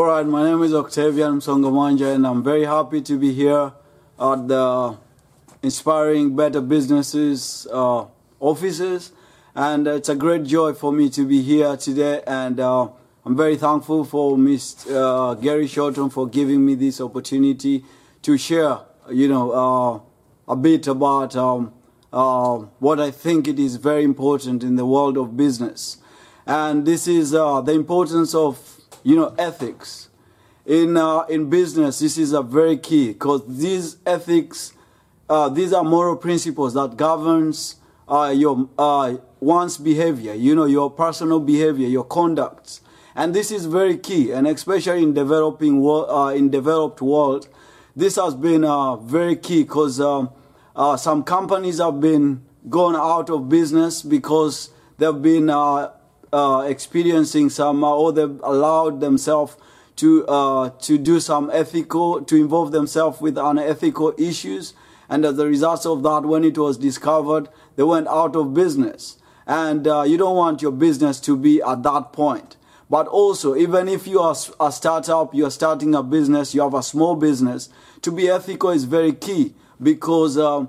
All right, my name is Octavian Msongamanja, and I'm very happy to be here at the Inspiring Better Businesses uh, offices. And it's a great joy for me to be here today. And uh, I'm very thankful for Mr. Uh, Gary Shorten for giving me this opportunity to share, you know, uh, a bit about um, uh, what I think it is very important in the world of business. And this is uh, the importance of you know, ethics. In, uh, in business, this is a very key because these ethics, uh, these are moral principles that governs uh, your uh, one's behavior, you know, your personal behavior, your conduct. And this is very key, and especially in developing world, uh, in developed world, this has been uh, very key because um, some companies have been gone out of business because they've been uh, experiencing some, uh, or they've allowed themselves to uh, to do some ethical, to involve themselves with unethical issues, and as a result of that, when it was discovered, they went out of business. And uh, you don't want your business to be at that point. But also, even if you are a startup, you are starting a business, you have a small business, to be ethical is very key because. Um,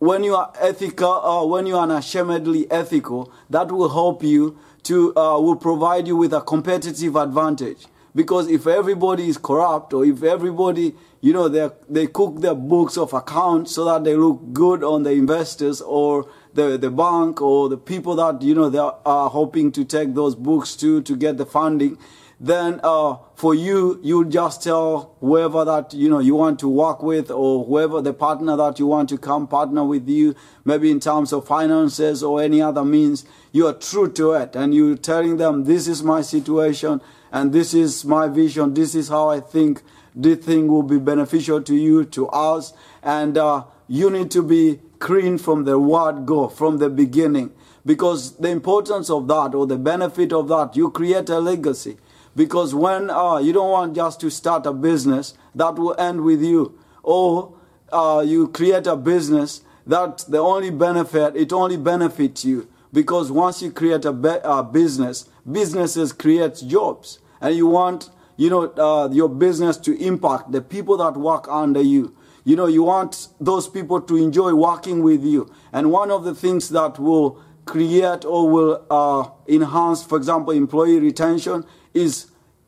when you are ethical, uh, when you are unashamedly ethical, that will help you to uh, will provide you with a competitive advantage. Because if everybody is corrupt, or if everybody, you know, they they cook their books of accounts so that they look good on the investors or the the bank or the people that you know they are hoping to take those books to to get the funding, then uh, for you, you just tell whoever that you know you want to work with, or whoever the partner that you want to come partner with you, maybe in terms of finances or any other means, you are true to it, and you're telling them this is my situation and this is my vision. This is how I think. This thing will be beneficial to you, to us, and uh, you need to be clean from the word go from the beginning. Because the importance of that or the benefit of that you create a legacy because when uh, you don't want just to start a business that will end with you, or uh, you create a business that the only benefit, it only benefits you. Because once you create a be- uh, business, businesses create jobs. And you want, you know, uh, your business to impact the people that work under you. You know, you want those people to enjoy working with you. And one of the things that will create or will uh, enhance, for example, employee retention is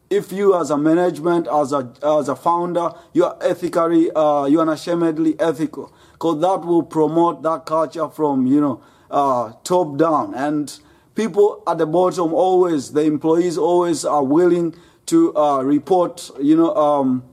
if you as a management, as a, as a founder, you are ethically, uh, you are unashamedly ethical. Because that will promote that culture from, you know, uh, top down. And people at the bottom always, the employees always are willing to uh, report, you know, um,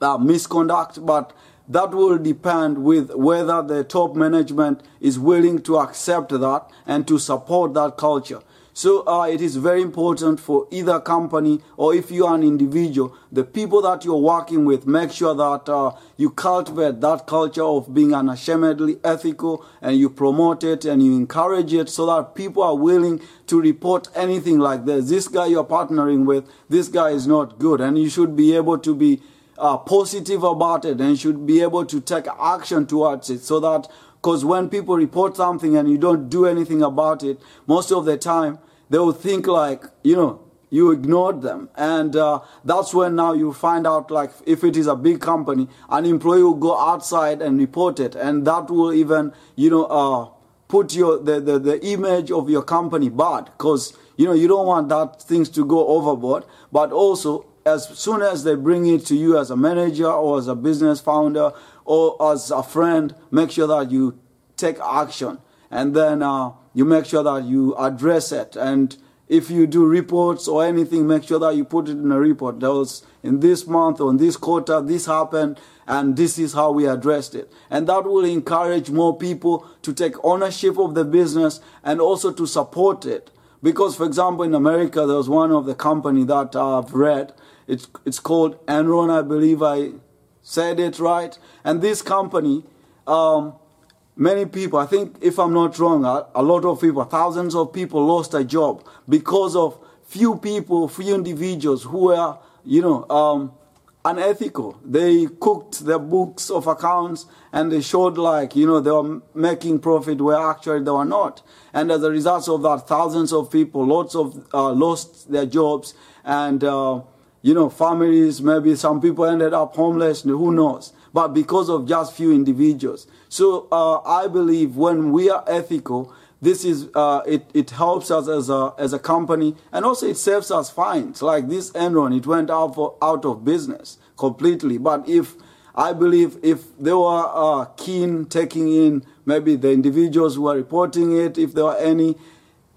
uh, misconduct, but that will depend with whether the top management is willing to accept that and to support that culture. So uh, it is very important for either company or if you are an individual, the people that you're working with, make sure that uh, you cultivate that culture of being unashamedly ethical and you promote it and you encourage it so that people are willing to report anything like this. This guy you're partnering with, this guy is not good and you should be able to be uh, positive about it and should be able to take action towards it so that because when people report something and you don't do anything about it, most of the time they will think like, you know, you ignored them. And uh, that's when now you find out like if it is a big company, an employee will go outside and report it. And that will even, you know, uh, put your the, the, the image of your company bad because you know you don't want that things to go overboard but also as soon as they bring it to you as a manager or as a business founder or as a friend, make sure that you take action and then uh, you make sure that you address it. And if you do reports or anything, make sure that you put it in a report. That was in this month or in this quarter, this happened, and this is how we addressed it. And that will encourage more people to take ownership of the business and also to support it. Because, for example, in America, there was one of the company that I've read. It's, it's called Enron, I believe I said it right. And this company, um, many people, I think if I'm not wrong, a, a lot of people, thousands of people lost a job because of few people, few individuals who were, you know, um, unethical. They cooked their books of accounts and they showed like, you know, they were making profit where actually they were not. And as a result of that, thousands of people, lots of, uh, lost their jobs and, uh, you know, families, maybe some people ended up homeless, who knows? But because of just few individuals. So uh, I believe when we are ethical, this is uh, it, it helps us as a as a company and also it saves us fines like this enron it went out for out of business completely but if i believe if they were uh, keen taking in maybe the individuals who are reporting it if there are any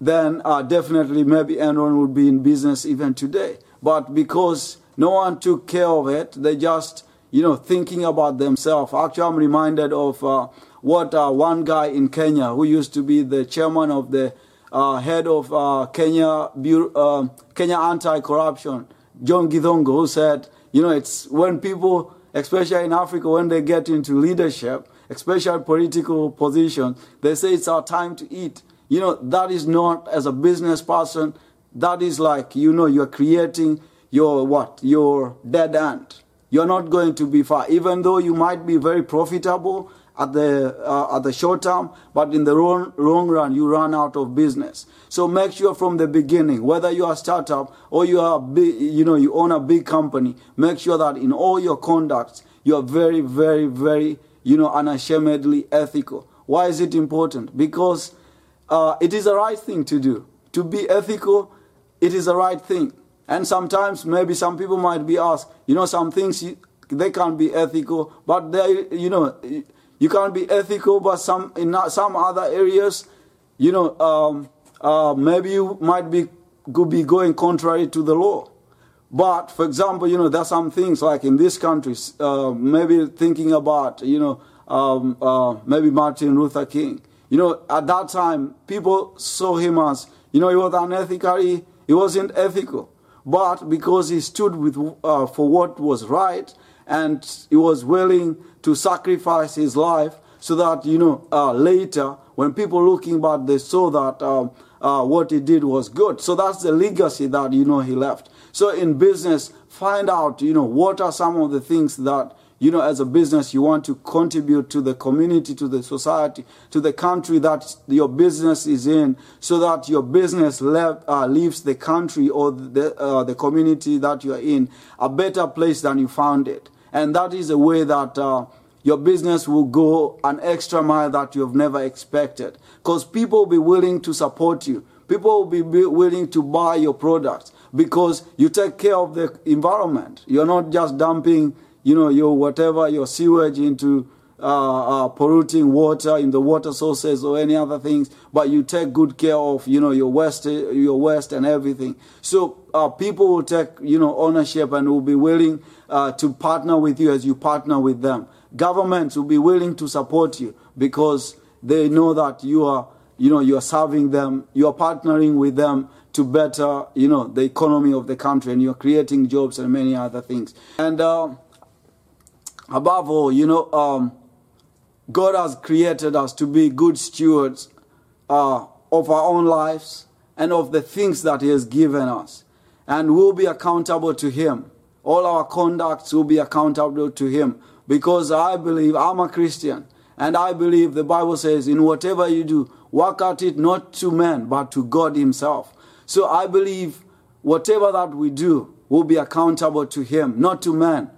then uh, definitely maybe enron would be in business even today but because no one took care of it they just you know thinking about themselves actually i'm reminded of uh, what uh, one guy in Kenya who used to be the chairman of the uh, head of uh, Kenya uh, Kenya Anti-Corruption, John Githongo, who said, you know, it's when people, especially in Africa, when they get into leadership, especially political positions, they say it's our time to eat. You know, that is not as a business person. That is like, you know, you're creating your what? Your dead end. You're not going to be far, even though you might be very profitable at the uh, at the short term, but in the long, long run you run out of business. So make sure from the beginning, whether you are a startup or you are big, you know you own a big company, make sure that in all your conducts you are very, very, very you know unashamedly ethical. Why is it important? Because uh, it is the right thing to do. To be ethical, it is the right thing. And sometimes maybe some people might be asked, you know, some things they can't be ethical, but they, you know you can't be ethical, but some in some other areas, you know, um, uh, maybe you might be could be going contrary to the law. But for example, you know, there's some things like in this country, uh, maybe thinking about, you know, um, uh, maybe Martin Luther King. You know, at that time, people saw him as, you know, he was unethical. He, he wasn't ethical, but because he stood with uh, for what was right and he was willing to sacrifice his life so that, you know, uh, later when people looking back, they saw that um, uh, what he did was good. So that's the legacy that, you know, he left. So in business, find out, you know, what are some of the things that, you know, as a business, you want to contribute to the community, to the society, to the country that your business is in, so that your business uh, leaves the country or the, uh, the community that you are in a better place than you found it. And that is a way that uh, your business will go an extra mile that you have never expected. Because people will be willing to support you. People will be willing to buy your products because you take care of the environment. You're not just dumping, you know, your whatever, your sewage into uh, uh, polluting water in the water sources or any other things, but you take good care of, you know, your waste, your waste and everything. So uh, people will take, you know, ownership and will be willing uh, to partner with you as you partner with them. Governments will be willing to support you because they know that you are, you know, you are serving them, you are partnering with them to better, you know, the economy of the country, and you're creating jobs and many other things. And uh, above all, you know, um, God has created us to be good stewards uh, of our own lives and of the things that He has given us. And we'll be accountable to Him all our conducts will be accountable to Him. Because I believe I'm a Christian, and I believe the Bible says, in whatever you do, work at it not to man, but to God Himself. So I believe whatever that we do will be accountable to Him, not to man.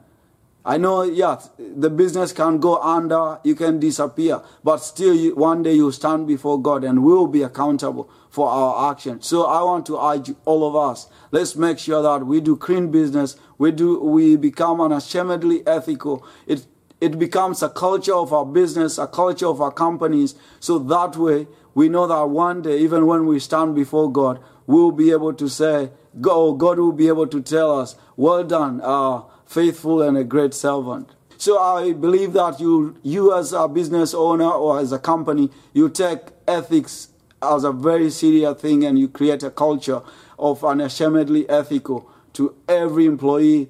I know, yeah, the business can go under, you can disappear, but still, you, one day you stand before God and we will be accountable for our actions. So I want to urge all of us, let's make sure that we do clean business, we do, we become unashamedly ethical. It, it becomes a culture of our business, a culture of our companies. So that way, we know that one day, even when we stand before God, we'll be able to say, God, God will be able to tell us, well done, uh, faithful and a great servant. So I believe that you, you as a business owner or as a company, you take ethics as a very serious thing and you create a culture of unashamedly ethical to every employee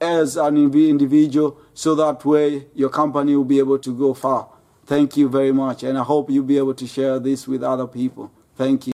as an individual so that way your company will be able to go far. Thank you very much and I hope you'll be able to share this with other people. Thank you.